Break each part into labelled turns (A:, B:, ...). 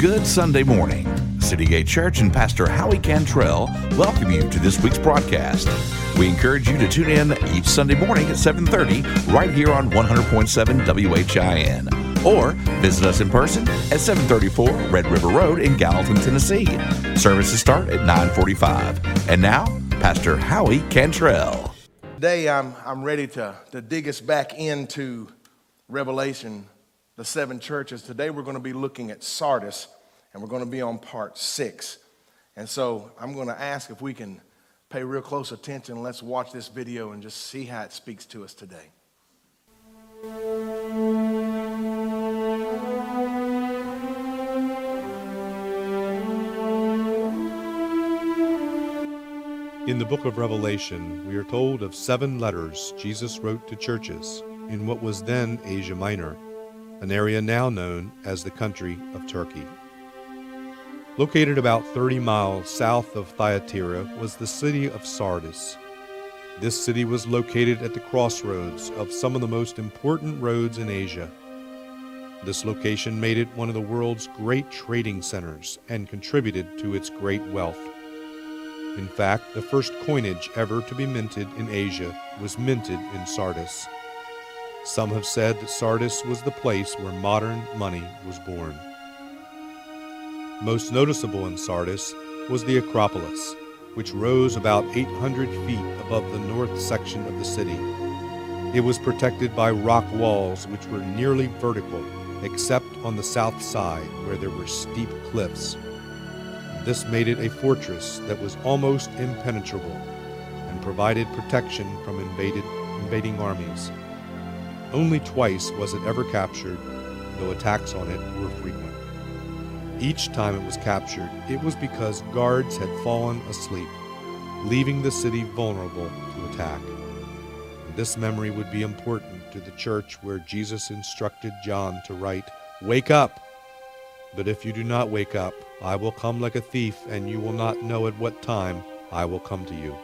A: Good Sunday morning. City Gate Church and Pastor Howie Cantrell welcome you to this week's broadcast. We encourage you to tune in each Sunday morning at 7:30 right here on 100.7 WHIN or visit us in person at 734 Red River Road in Gallatin, Tennessee. Services start at 9:45. And now, Pastor Howie Cantrell.
B: Today I'm I'm ready to to dig us back into Revelation the seven churches. Today we're going to be looking at Sardis, and we're going to be on part six. And so I'm going to ask if we can pay real close attention. Let's watch this video and just see how it speaks to us today.
C: In the book of Revelation, we are told of seven letters Jesus wrote to churches in what was then Asia Minor an area now known as the country of Turkey. Located about 30 miles south of Thyatira was the city of Sardis. This city was located at the crossroads of some of the most important roads in Asia. This location made it one of the world's great trading centers and contributed to its great wealth. In fact, the first coinage ever to be minted in Asia was minted in Sardis. Some have said that Sardis was the place where modern money was born. Most noticeable in Sardis was the Acropolis, which rose about 800 feet above the north section of the city. It was protected by rock walls which were nearly vertical, except on the south side where there were steep cliffs. This made it a fortress that was almost impenetrable and provided protection from invaded, invading armies. Only twice was it ever captured, though attacks on it were frequent. Each time it was captured, it was because guards had fallen asleep, leaving the city vulnerable to attack. And this memory would be important to the church where Jesus instructed John to write, Wake up! But if you do not wake up, I will come like a thief, and you will not know at what time I will come to you.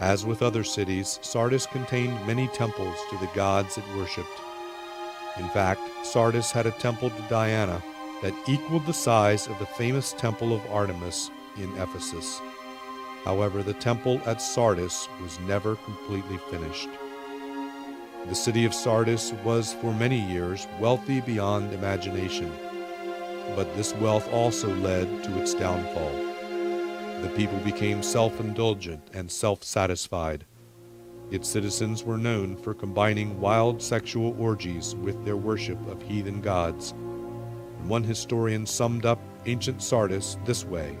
C: As with other cities, Sardis contained many temples to the gods it worshipped. In fact, Sardis had a temple to Diana that equaled the size of the famous temple of Artemis in Ephesus. However, the temple at Sardis was never completely finished. The city of Sardis was for many years wealthy beyond imagination, but this wealth also led to its downfall the people became self indulgent and self satisfied. Its citizens were known for combining wild sexual orgies with their worship of heathen gods. one historian summed up ancient Sardis this way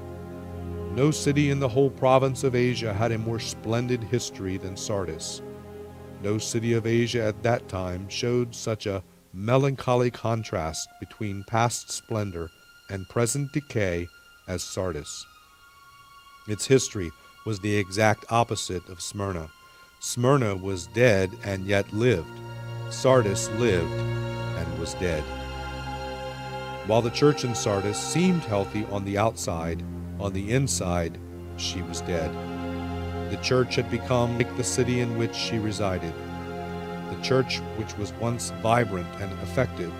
C: No city in the whole province of Asia had a more splendid history than Sardis. No city of Asia at that time showed such a melancholy contrast between past splendor and present decay as Sardis. Its history was the exact opposite of Smyrna. Smyrna was dead and yet lived. Sardis lived and was dead. While the church in Sardis seemed healthy on the outside, on the inside, she was dead. The church had become like the city in which she resided. The church, which was once vibrant and effective,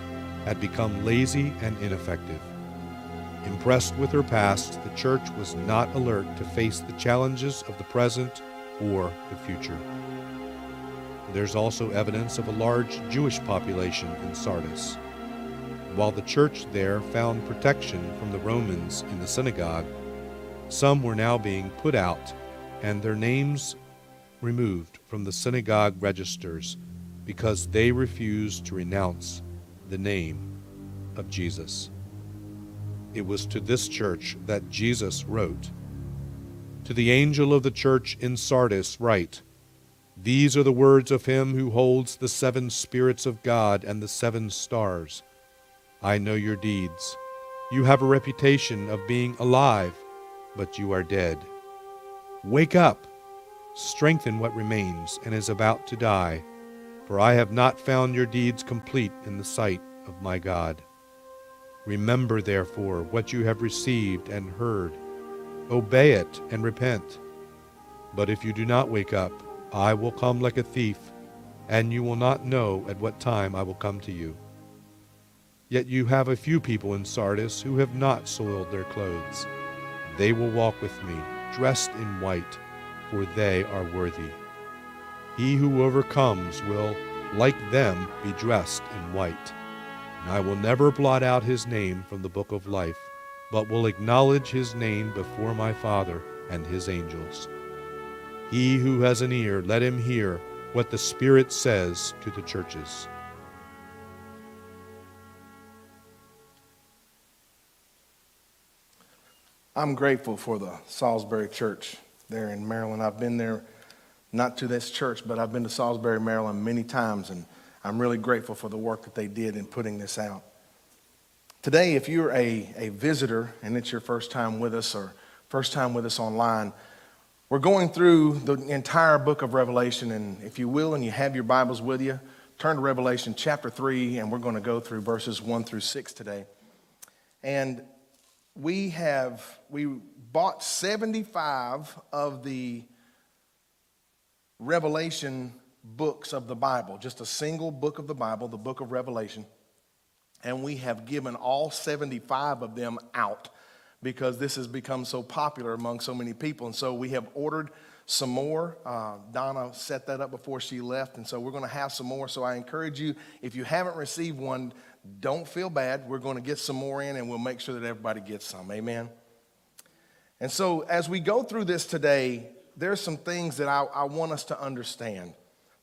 C: had become lazy and ineffective. Impressed with her past, the church was not alert to face the challenges of the present or the future. There's also evidence of a large Jewish population in Sardis. While the church there found protection from the Romans in the synagogue, some were now being put out and their names removed from the synagogue registers because they refused to renounce the name of Jesus. It was to this church that Jesus wrote To the angel of the church in Sardis, write These are the words of him who holds the seven spirits of God and the seven stars. I know your deeds. You have a reputation of being alive, but you are dead. Wake up, strengthen what remains and is about to die, for I have not found your deeds complete in the sight of my God. Remember, therefore, what you have received and heard. Obey it and repent. But if you do not wake up, I will come like a thief, and you will not know at what time I will come to you. Yet you have a few people in Sardis who have not soiled their clothes. They will walk with me, dressed in white, for they are worthy. He who overcomes will, like them, be dressed in white. I will never blot out his name from the book of life, but will acknowledge his name before my Father and his angels. He who has an ear, let him hear what the Spirit says to the churches.
B: I'm grateful for the Salisbury Church there in Maryland. I've been there, not to this church, but I've been to Salisbury, Maryland many times, and I'm really grateful for the work that they did in putting this out. Today, if you're a, a visitor and it's your first time with us or first time with us online, we're going through the entire book of Revelation, and if you will, and you have your Bibles with you, turn to Revelation chapter 3, and we're going to go through verses 1 through 6 today. And we have we bought 75 of the revelation books of the bible just a single book of the bible the book of revelation and we have given all 75 of them out because this has become so popular among so many people and so we have ordered some more uh, donna set that up before she left and so we're going to have some more so i encourage you if you haven't received one don't feel bad. We're going to get some more in and we'll make sure that everybody gets some. Amen. And so, as we go through this today, there's some things that I, I want us to understand.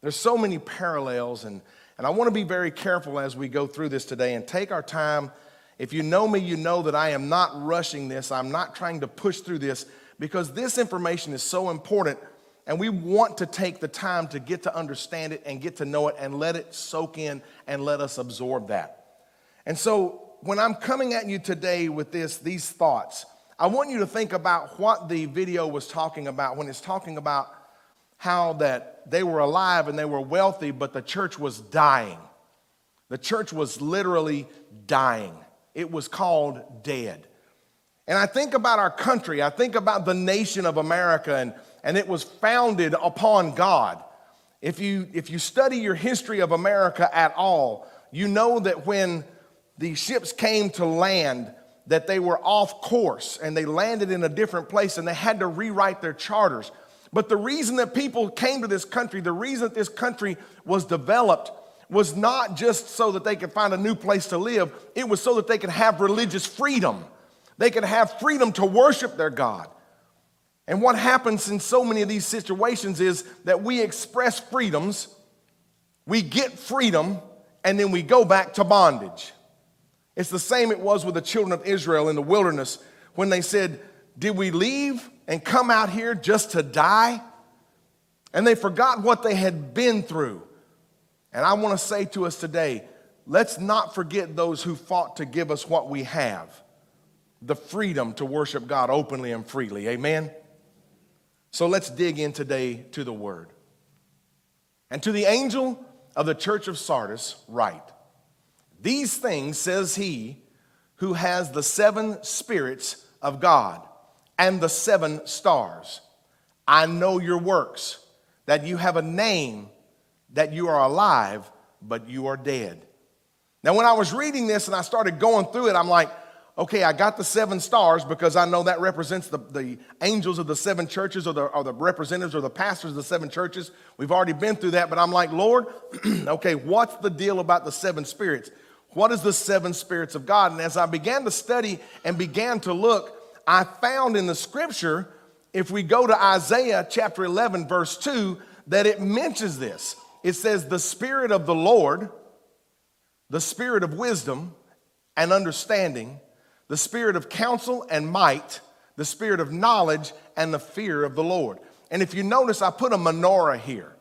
B: There's so many parallels, and, and I want to be very careful as we go through this today and take our time. If you know me, you know that I am not rushing this. I'm not trying to push through this because this information is so important, and we want to take the time to get to understand it and get to know it and let it soak in and let us absorb that. And so when I'm coming at you today with this, these thoughts, I want you to think about what the video was talking about when it's talking about how that they were alive and they were wealthy, but the church was dying. The church was literally dying. It was called dead. And I think about our country, I think about the nation of America, and, and it was founded upon God. If you, if you study your history of America at all, you know that when the ships came to land that they were off course and they landed in a different place and they had to rewrite their charters. But the reason that people came to this country, the reason that this country was developed, was not just so that they could find a new place to live, it was so that they could have religious freedom. They could have freedom to worship their God. And what happens in so many of these situations is that we express freedoms, we get freedom, and then we go back to bondage. It's the same it was with the children of Israel in the wilderness when they said, Did we leave and come out here just to die? And they forgot what they had been through. And I want to say to us today, let's not forget those who fought to give us what we have the freedom to worship God openly and freely. Amen? So let's dig in today to the word. And to the angel of the church of Sardis, write these things says he who has the seven spirits of God and the seven stars. I know your works, that you have a name, that you are alive, but you are dead. Now, when I was reading this and I started going through it, I'm like, okay, I got the seven stars because I know that represents the, the angels of the seven churches or the, or the representatives or the pastors of the seven churches. We've already been through that, but I'm like, Lord, okay, what's the deal about the seven spirits? What is the seven spirits of God? And as I began to study and began to look, I found in the scripture, if we go to Isaiah chapter 11, verse 2, that it mentions this. It says, The Spirit of the Lord, the Spirit of wisdom and understanding, the Spirit of counsel and might, the Spirit of knowledge and the fear of the Lord. And if you notice, I put a menorah here,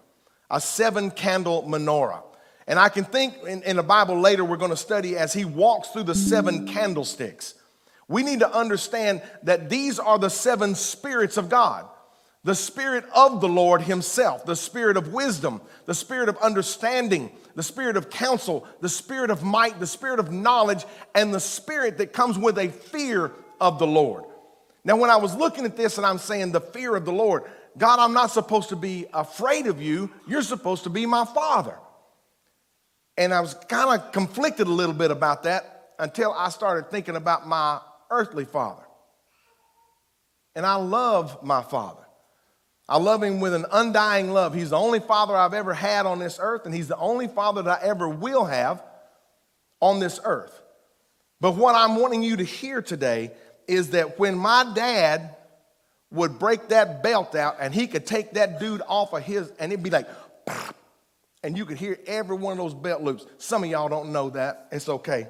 B: a seven candle menorah. And I can think in, in the Bible later, we're going to study as he walks through the seven candlesticks. We need to understand that these are the seven spirits of God the spirit of the Lord Himself, the spirit of wisdom, the spirit of understanding, the spirit of counsel, the spirit of might, the spirit of knowledge, and the spirit that comes with a fear of the Lord. Now, when I was looking at this and I'm saying the fear of the Lord, God, I'm not supposed to be afraid of you. You're supposed to be my father. And I was kind of conflicted a little bit about that until I started thinking about my earthly father. And I love my father. I love him with an undying love. He's the only father I've ever had on this earth, and he's the only father that I ever will have on this earth. But what I'm wanting you to hear today is that when my dad would break that belt out and he could take that dude off of his, and it'd be like, and you could hear every one of those belt loops. Some of y'all don't know that. It's okay.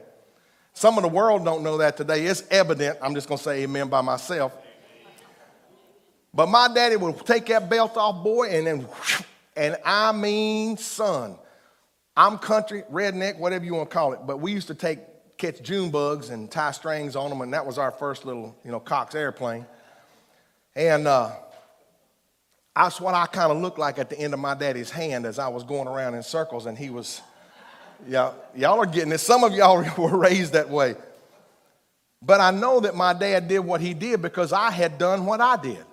B: Some of the world don't know that today. It's evident. I'm just going to say amen by myself. But my daddy would take that belt off, boy, and then, and I mean, son, I'm country, redneck, whatever you want to call it, but we used to take, catch June bugs and tie strings on them, and that was our first little, you know, Cox airplane. And uh, that's what I kind of looked like at the end of my daddy's hand as I was going around in circles, and he was, yeah, y'all are getting it. Some of y'all were raised that way. But I know that my dad did what he did because I had done what I did.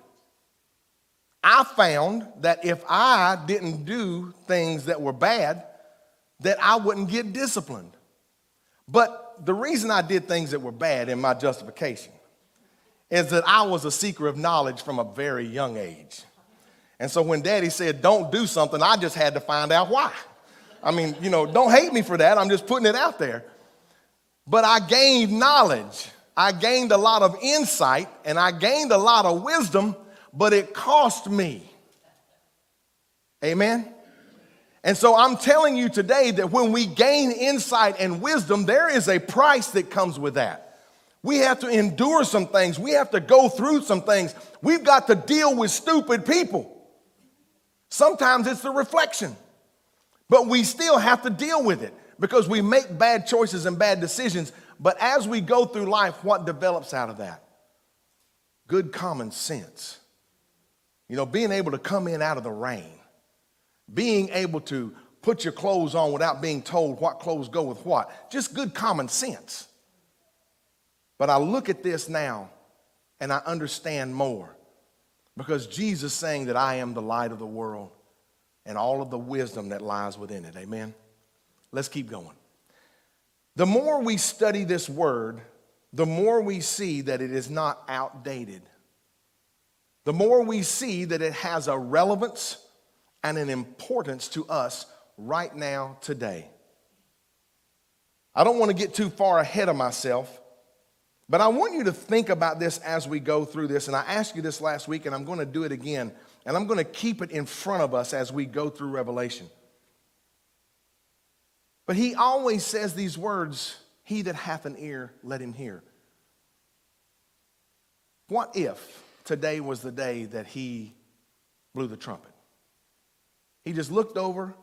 B: I found that if I didn't do things that were bad, that I wouldn't get disciplined. But the reason I did things that were bad in my justification is that I was a seeker of knowledge from a very young age. And so when daddy said, don't do something, I just had to find out why. I mean, you know, don't hate me for that. I'm just putting it out there. But I gained knowledge. I gained a lot of insight and I gained a lot of wisdom but it cost me. Amen? And so I'm telling you today that when we gain insight and wisdom, there is a price that comes with that. We have to endure some things, we have to go through some things. We've got to deal with stupid people. Sometimes it's the reflection, but we still have to deal with it because we make bad choices and bad decisions. But as we go through life, what develops out of that? Good common sense. You know, being able to come in out of the rain, being able to put your clothes on without being told what clothes go with what, just good common sense. But I look at this now and I understand more because Jesus saying that I am the light of the world and all of the wisdom that lies within it. Amen. Let's keep going. The more we study this word, the more we see that it is not outdated the more we see that it has a relevance and an importance to us right now, today. I don't want to get too far ahead of myself, but I want you to think about this as we go through this. And I asked you this last week, and I'm going to do it again. And I'm going to keep it in front of us as we go through Revelation. But he always says these words He that hath an ear, let him hear. What if? today was the day that he blew the trumpet. He just looked over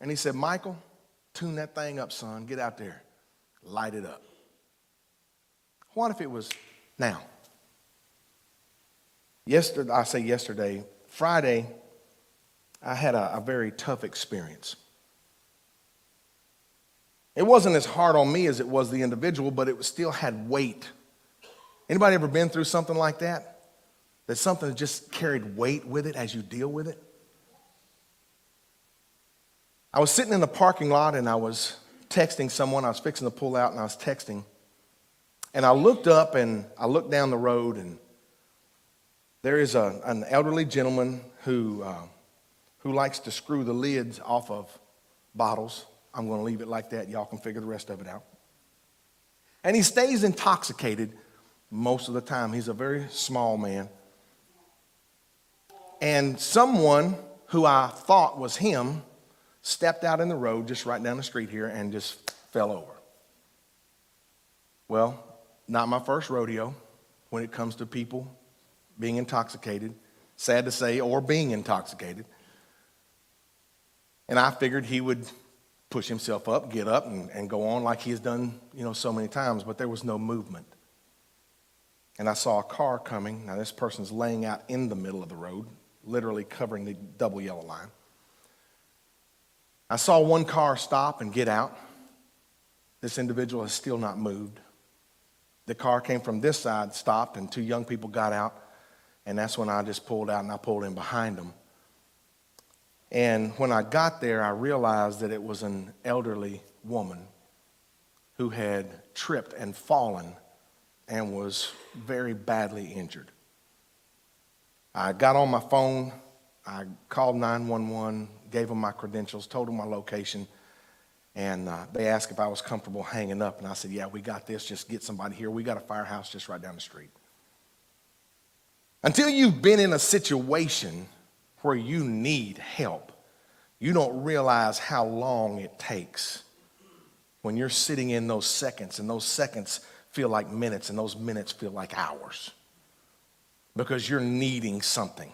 B: and he said, Michael, tune that thing up, son. Get out there, light it up. What if it was now? Yesterday, I say yesterday, Friday, I had a, a very tough experience. It wasn't as hard on me as it was the individual, but it still had weight. Anybody ever been through something like that? That something just carried weight with it as you deal with it. I was sitting in the parking lot and I was texting someone. I was fixing to pull out and I was texting. And I looked up and I looked down the road and there is a, an elderly gentleman who, uh, who likes to screw the lids off of bottles. I'm going to leave it like that. Y'all can figure the rest of it out. And he stays intoxicated most of the time. He's a very small man. And someone who I thought was him stepped out in the road just right down the street here and just fell over. Well, not my first rodeo when it comes to people being intoxicated, sad to say, or being intoxicated. And I figured he would push himself up, get up, and, and go on like he has done, you know, so many times, but there was no movement. And I saw a car coming. Now, this person's laying out in the middle of the road, literally covering the double yellow line. I saw one car stop and get out. This individual has still not moved. The car came from this side, stopped, and two young people got out. And that's when I just pulled out and I pulled in behind them. And when I got there, I realized that it was an elderly woman who had tripped and fallen and was very badly injured. I got on my phone, I called 911, gave them my credentials, told them my location, and uh, they asked if I was comfortable hanging up. And I said, Yeah, we got this. Just get somebody here. We got a firehouse just right down the street. Until you've been in a situation where you need help, you don't realize how long it takes when you're sitting in those seconds, and those seconds feel like minutes, and those minutes feel like hours because you're needing something.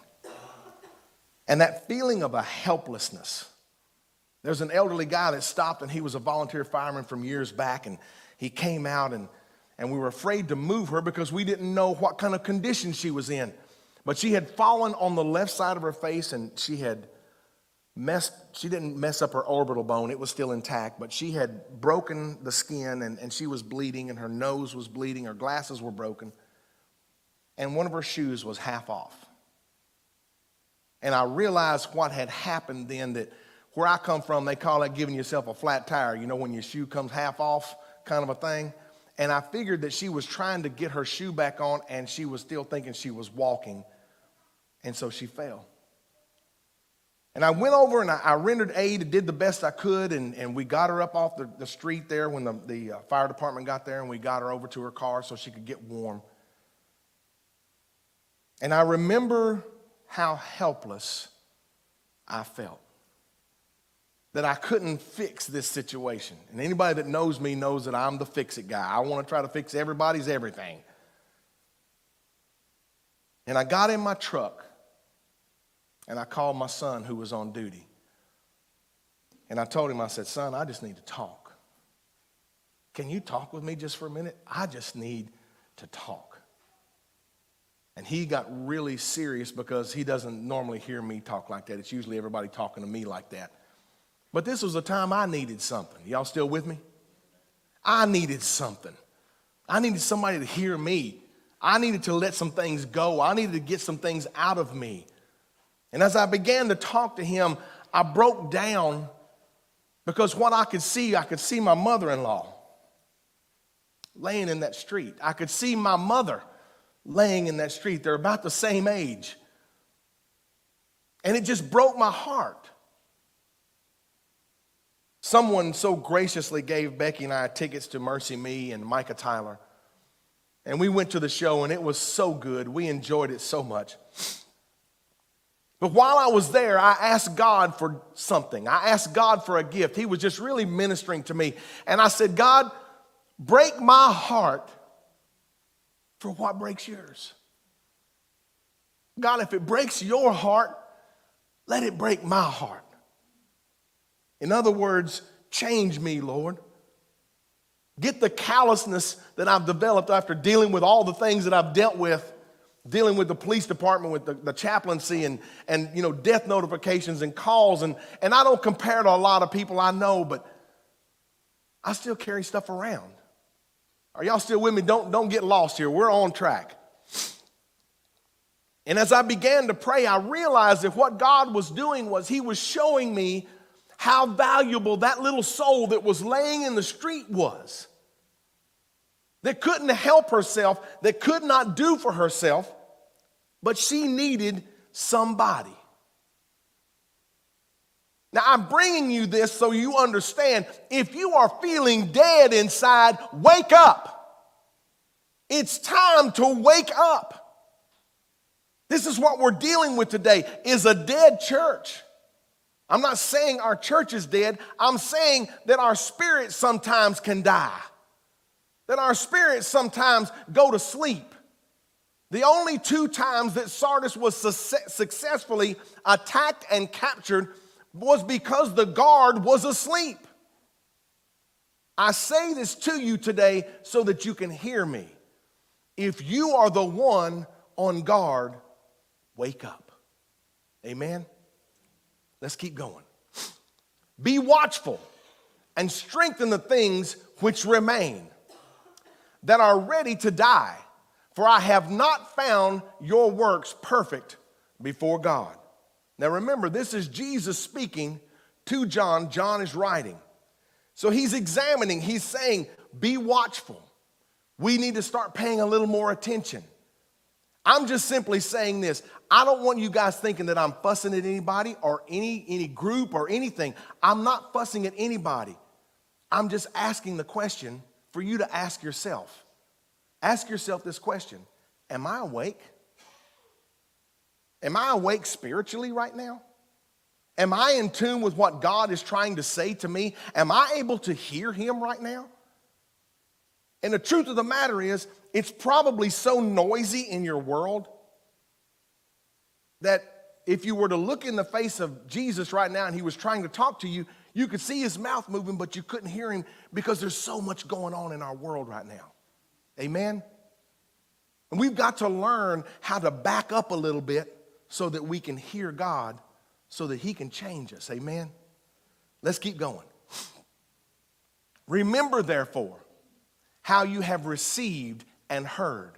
B: And that feeling of a helplessness. There's an elderly guy that stopped, and he was a volunteer fireman from years back, and he came out, and, and we were afraid to move her because we didn't know what kind of condition she was in. But she had fallen on the left side of her face, and she had messed, she didn't mess up her orbital bone, it was still intact, but she had broken the skin, and, and she was bleeding, and her nose was bleeding, her glasses were broken and one of her shoes was half off. And I realized what had happened then that where I come from, they call that giving yourself a flat tire, you know, when your shoe comes half off, kind of a thing. And I figured that she was trying to get her shoe back on and she was still thinking she was walking. And so she fell. And I went over and I, I rendered aid and did the best I could. And, and we got her up off the, the street there when the, the uh, fire department got there and we got her over to her car so she could get warm. And I remember how helpless I felt. That I couldn't fix this situation. And anybody that knows me knows that I'm the fix it guy. I want to try to fix everybody's everything. And I got in my truck and I called my son who was on duty. And I told him, I said, Son, I just need to talk. Can you talk with me just for a minute? I just need to talk. And he got really serious because he doesn't normally hear me talk like that. It's usually everybody talking to me like that. But this was a time I needed something. Y'all still with me? I needed something. I needed somebody to hear me. I needed to let some things go. I needed to get some things out of me. And as I began to talk to him, I broke down because what I could see, I could see my mother in law laying in that street. I could see my mother laying in that street. They're about the same age. And it just broke my heart. Someone so graciously gave Becky and I tickets to MercyMe and Micah Tyler. And we went to the show, and it was so good. We enjoyed it so much. But while I was there, I asked God for something. I asked God for a gift. He was just really ministering to me. And I said, God, break my heart for what breaks yours. God, if it breaks your heart, let it break my heart. In other words, change me, Lord. Get the callousness that I've developed after dealing with all the things that I've dealt with, dealing with the police department, with the, the chaplaincy, and, and you know, death notifications and calls. And, and I don't compare to a lot of people I know, but I still carry stuff around. Are y'all still with me? Don't, don't get lost here. We're on track. And as I began to pray, I realized that what God was doing was He was showing me how valuable that little soul that was laying in the street was, that couldn't help herself, that could not do for herself, but she needed somebody. Now, I'm bringing you this so you understand if you are feeling dead inside, wake up. It's time to wake up. This is what we're dealing with today is a dead church. I'm not saying our church is dead. I'm saying that our spirits sometimes can die. That our spirits sometimes go to sleep. The only two times that Sardis was successfully attacked and captured was because the guard was asleep. I say this to you today so that you can hear me. If you are the one on guard, wake up. Amen? Let's keep going. Be watchful and strengthen the things which remain that are ready to die, for I have not found your works perfect before God. Now remember, this is Jesus speaking to John. John is writing. So he's examining, he's saying, be watchful. We need to start paying a little more attention. I'm just simply saying this. I don't want you guys thinking that I'm fussing at anybody or any, any group or anything. I'm not fussing at anybody. I'm just asking the question for you to ask yourself. Ask yourself this question Am I awake? Am I awake spiritually right now? Am I in tune with what God is trying to say to me? Am I able to hear Him right now? And the truth of the matter is, it's probably so noisy in your world that if you were to look in the face of Jesus right now and He was trying to talk to you, you could see His mouth moving, but you couldn't hear Him because there's so much going on in our world right now. Amen? And we've got to learn how to back up a little bit so that we can hear God so that he can change us. Amen? Let's keep going. Remember, therefore, how you have received and heard.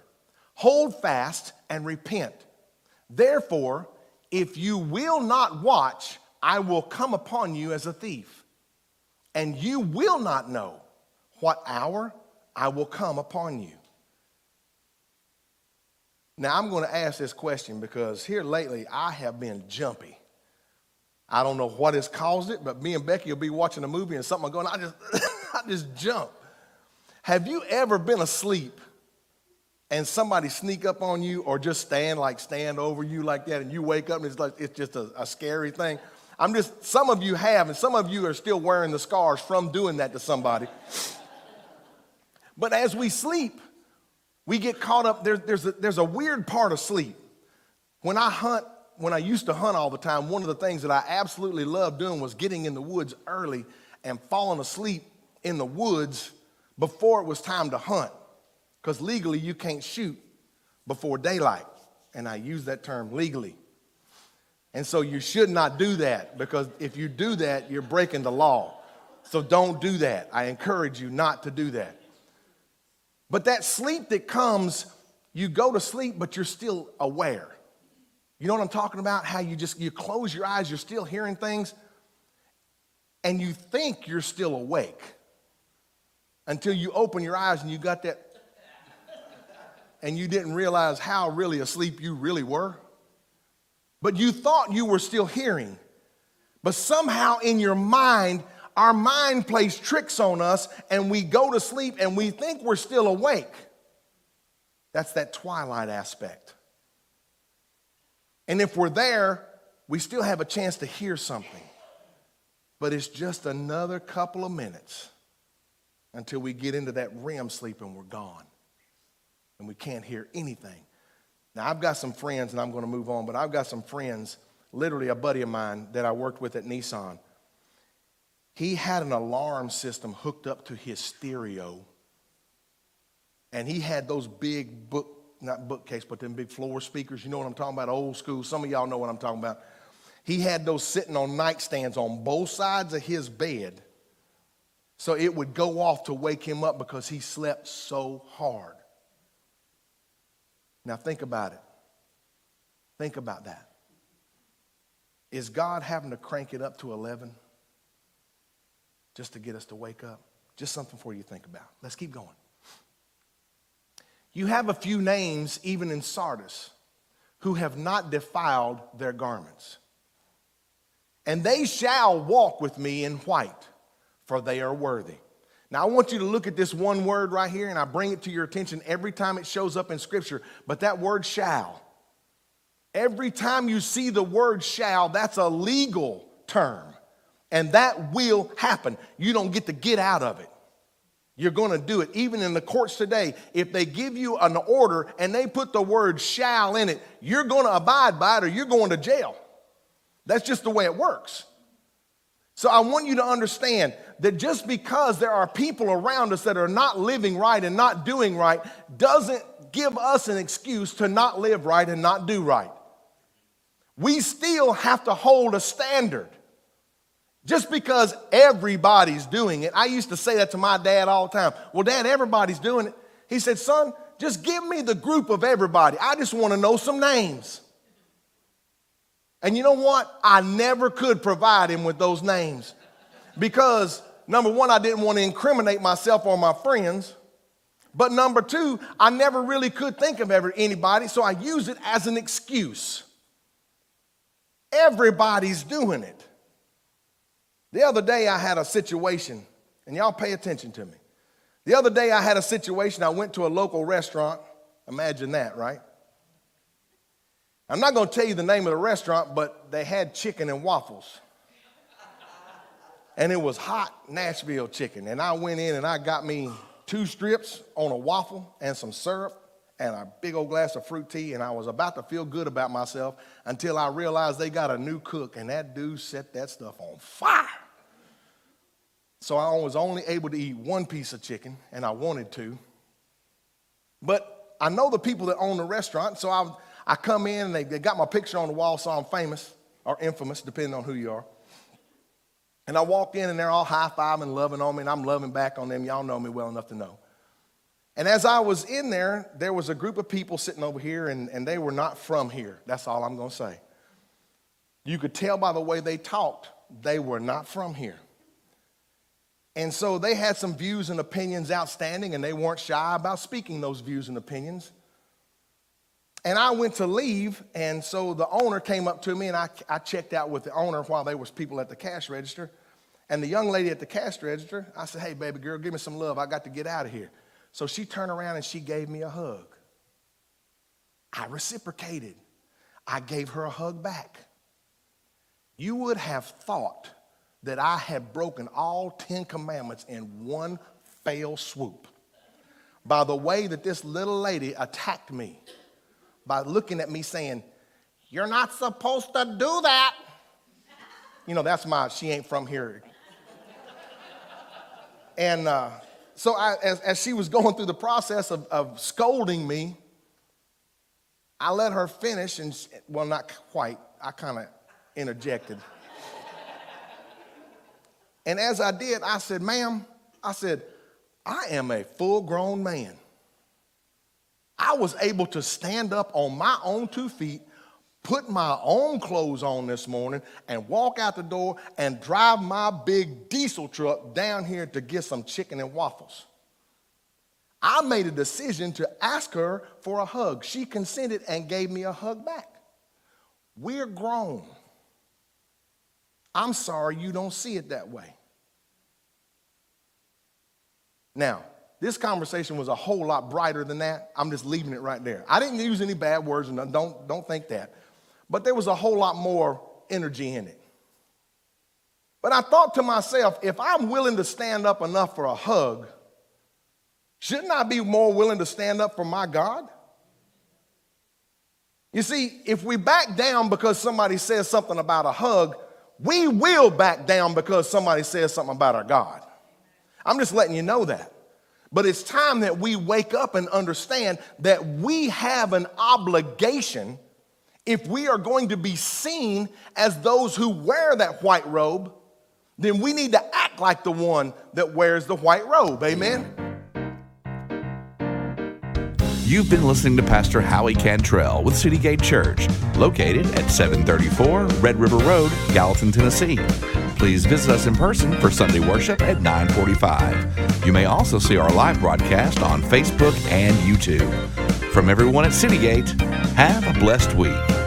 B: Hold fast and repent. Therefore, if you will not watch, I will come upon you as a thief, and you will not know what hour I will come upon you. Now, I'm going to ask this question because here lately I have been jumpy. I don't know what has caused it, but me and Becky will be watching a movie and something will go on. I just, I just jump. Have you ever been asleep and somebody sneak up on you or just stand like stand over you like that and you wake up and it's like it's just a, a scary thing? I'm just, some of you have, and some of you are still wearing the scars from doing that to somebody. but as we sleep, we get caught up. There, there's, a, there's a weird part of sleep. When I hunt when I used to hunt all the time, one of the things that I absolutely loved doing was getting in the woods early and falling asleep in the woods before it was time to hunt. Because legally, you can't shoot before daylight. And I use that term legally. And so you should not do that because if you do that, you're breaking the law. So don't do that. I encourage you not to do that. But that sleep that comes, you go to sleep, but you're still aware. You know what I'm talking about? How you just you close your eyes, you're still hearing things, and you think you're still awake until you open your eyes and you got that, and you didn't realize how really asleep you really were. But you thought you were still hearing. But somehow in your mind, our mind plays tricks on us and we go to sleep and we think we're still awake. That's that twilight aspect. And if we're there, we still have a chance to hear something. But it's just another couple of minutes until we get into that REM sleep and we're gone. And we can't hear anything. Now, I've got some friends, and I'm going to move on, but I've got some friends, literally a buddy of mine that I worked with at Nissan. He had an alarm system hooked up to his stereo, and he had those big book not bookcase, but them big floor speakers. You know what I'm talking about? Old school. Some of y'all know what I'm talking about. He had those sitting on nightstands on both sides of his bed. So it would go off to wake him up because he slept so hard. Now think about it. Think about that. Is God having to crank it up to 11 just to get us to wake up? Just something for you to think about. Let's keep going. You have a few names, even in Sardis, who have not defiled their garments. And they shall walk with me in white, for they are worthy. Now, I want you to look at this one word right here, and I bring it to your attention every time it shows up in Scripture, but that word shall. Every time you see the word shall, that's a legal term, and that will happen. You don't get to get out of it. You're going to do it. Even in the courts today, if they give you an order and they put the word shall in it, you're going to abide by it or you're going to jail. That's just the way it works. So I want you to understand that just because there are people around us that are not living right and not doing right doesn't give us an excuse to not live right and not do right. We still have to hold a standard. Just because everybody's doing it. I used to say that to my dad all the time. Well, dad, everybody's doing it. He said, son, just give me the group of everybody. I just want to know some names. And you know what? I never could provide him with those names because number one, I didn't want to incriminate myself or my friends. But number two, I never really could think of ever anybody, so I use it as an excuse. Everybody's doing it. The other day, I had a situation, and y'all pay attention to me. The other day, I had a situation. I went to a local restaurant. Imagine that, right? I'm not going to tell you the name of the restaurant, but they had chicken and waffles. And it was hot Nashville chicken. And I went in and I got me two strips on a waffle and some syrup and a big old glass of fruit tea. And I was about to feel good about myself until I realized they got a new cook and that dude set that stuff on fire. So I was only able to eat one piece of chicken and I wanted to. But I know the people that own the restaurant, so I I come in and they, they got my picture on the wall, so I'm famous or infamous, depending on who you are. And I walk in and they're all high fiving, loving on me, and I'm loving back on them. Y'all know me well enough to know. And as I was in there, there was a group of people sitting over here, and, and they were not from here. That's all I'm going to say. You could tell by the way they talked, they were not from here. And so they had some views and opinions outstanding, and they weren't shy about speaking those views and opinions. And I went to leave, and so the owner came up to me, and I, I checked out with the owner while there was people at the cash register. And the young lady at the cash register, I said, hey, baby girl, give me some love. I got to get out of here. So she turned around and she gave me a hug. I reciprocated. I gave her a hug back. You would have thought that I had broken all 10 commandments in one fail swoop by the way that this little lady attacked me by looking at me saying, You're not supposed to do that. You know, that's my, she ain't from here. And uh, so I, as, as she was going through the process of, of scolding me, I let her finish, and she, well, not quite. I kind of interjected. and as I did, I said, Ma'am, I said, I am a full grown man. I was able to stand up on my own two feet, put my own clothes on this morning, and walk out the door and drive my big diesel truck down here to get some chicken and waffles. I made a decision to ask her for a hug. She consented and gave me a hug back. We're grown. I'm sorry you don't see it that way. Now, this conversation was a whole lot brighter than that. I'm just leaving it right there. I didn't use any bad words, and don't, don't think that. But there was a whole lot more energy in it. But I thought to myself, if I'm willing to stand up enough for a hug, shouldn't I be more willing to stand up for my God? You see, if we back down because somebody says something about a hug, we will back down because somebody says something about our God. I'm just letting you know that. But it's time that we wake up and understand that we have an obligation if we are going to be seen as those who wear that white robe, then we need to act like the one that wears the white robe. Amen.
A: You've been listening to Pastor Howie Cantrell with City Gate Church, located at 734 Red River Road, Gallatin, Tennessee. Please visit us in person for Sunday worship at 945. You may also see our live broadcast on Facebook and YouTube. From everyone at Citygate, have a blessed week.